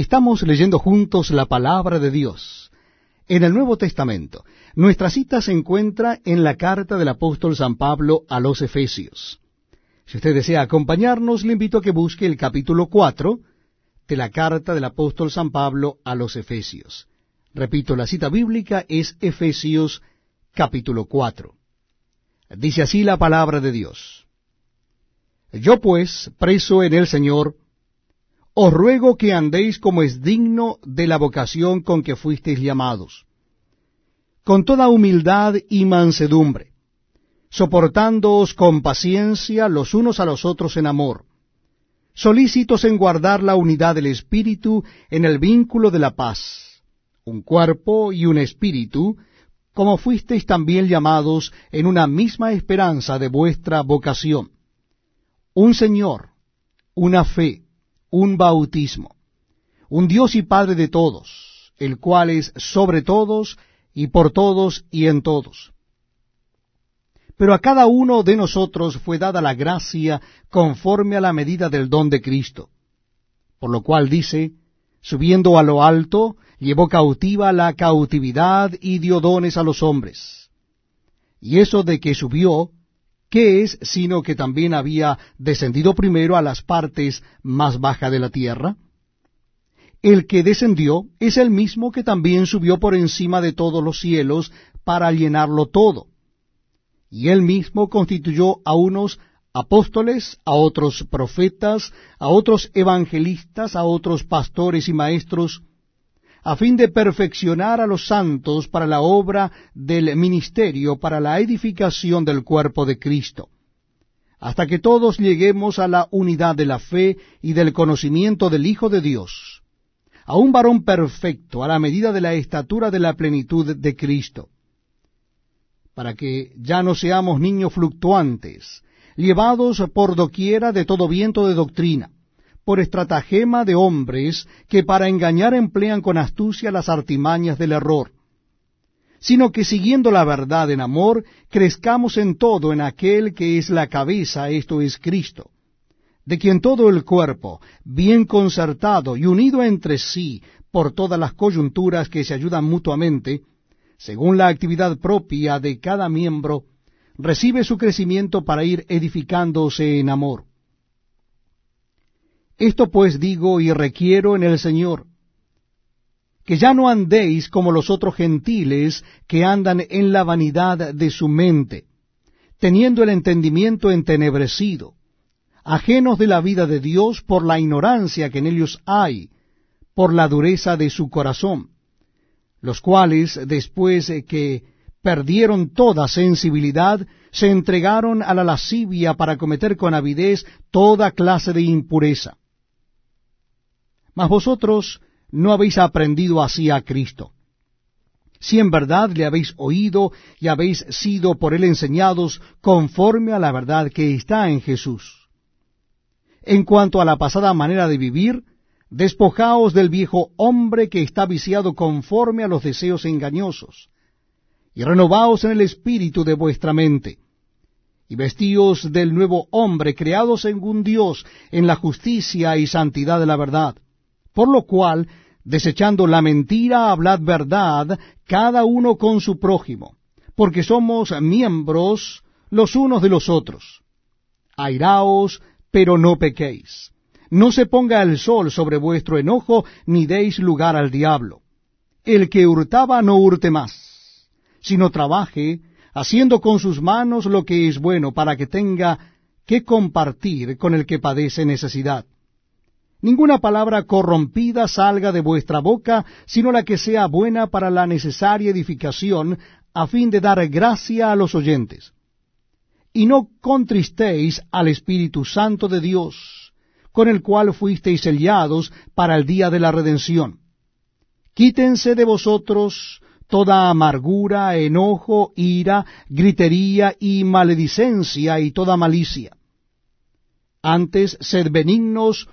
Estamos leyendo juntos la palabra de Dios. En el Nuevo Testamento, nuestra cita se encuentra en la carta del apóstol San Pablo a los Efesios. Si usted desea acompañarnos, le invito a que busque el capítulo 4 de la carta del apóstol San Pablo a los Efesios. Repito, la cita bíblica es Efesios capítulo 4. Dice así la palabra de Dios. Yo pues, preso en el Señor, os ruego que andéis como es digno de la vocación con que fuisteis llamados, con toda humildad y mansedumbre, soportándoos con paciencia los unos a los otros en amor, solícitos en guardar la unidad del Espíritu en el vínculo de la paz, un cuerpo y un espíritu, como fuisteis también llamados en una misma esperanza de vuestra vocación, un Señor, una fe, un bautismo, un Dios y Padre de todos, el cual es sobre todos y por todos y en todos. Pero a cada uno de nosotros fue dada la gracia conforme a la medida del don de Cristo. Por lo cual dice, subiendo a lo alto, llevó cautiva la cautividad y dio dones a los hombres. Y eso de que subió, ¿Qué es sino que también había descendido primero a las partes más bajas de la tierra? El que descendió es el mismo que también subió por encima de todos los cielos para llenarlo todo. Y él mismo constituyó a unos apóstoles, a otros profetas, a otros evangelistas, a otros pastores y maestros, a fin de perfeccionar a los santos para la obra del ministerio, para la edificación del cuerpo de Cristo, hasta que todos lleguemos a la unidad de la fe y del conocimiento del Hijo de Dios, a un varón perfecto, a la medida de la estatura de la plenitud de Cristo, para que ya no seamos niños fluctuantes, llevados por doquiera de todo viento de doctrina, por estratagema de hombres que para engañar emplean con astucia las artimañas del error, sino que siguiendo la verdad en amor, crezcamos en todo en aquel que es la cabeza, esto es Cristo, de quien todo el cuerpo, bien concertado y unido entre sí por todas las coyunturas que se ayudan mutuamente, según la actividad propia de cada miembro, recibe su crecimiento para ir edificándose en amor. Esto pues digo y requiero en el Señor, que ya no andéis como los otros gentiles que andan en la vanidad de su mente, teniendo el entendimiento entenebrecido, ajenos de la vida de Dios por la ignorancia que en ellos hay, por la dureza de su corazón, los cuales, después que perdieron toda sensibilidad, se entregaron a la lascivia para cometer con avidez toda clase de impureza. Mas vosotros no habéis aprendido así a Cristo. Si en verdad le habéis oído y habéis sido por él enseñados conforme a la verdad que está en Jesús. En cuanto a la pasada manera de vivir, despojaos del viejo hombre que está viciado conforme a los deseos engañosos, y renovaos en el espíritu de vuestra mente, y vestíos del nuevo hombre creado según Dios en la justicia y santidad de la verdad por lo cual, desechando la mentira, hablad verdad, cada uno con su prójimo, porque somos miembros los unos de los otros. Airaos, pero no pequéis. No se ponga el sol sobre vuestro enojo, ni deis lugar al diablo. El que hurtaba no hurte más, sino trabaje, haciendo con sus manos lo que es bueno, para que tenga que compartir con el que padece necesidad. Ninguna palabra corrompida salga de vuestra boca, sino la que sea buena para la necesaria edificación, a fin de dar gracia a los oyentes. Y no contristéis al Espíritu Santo de Dios, con el cual fuisteis sellados para el día de la redención. Quítense de vosotros toda amargura, enojo, ira, gritería y maledicencia y toda malicia. Antes sed benignos,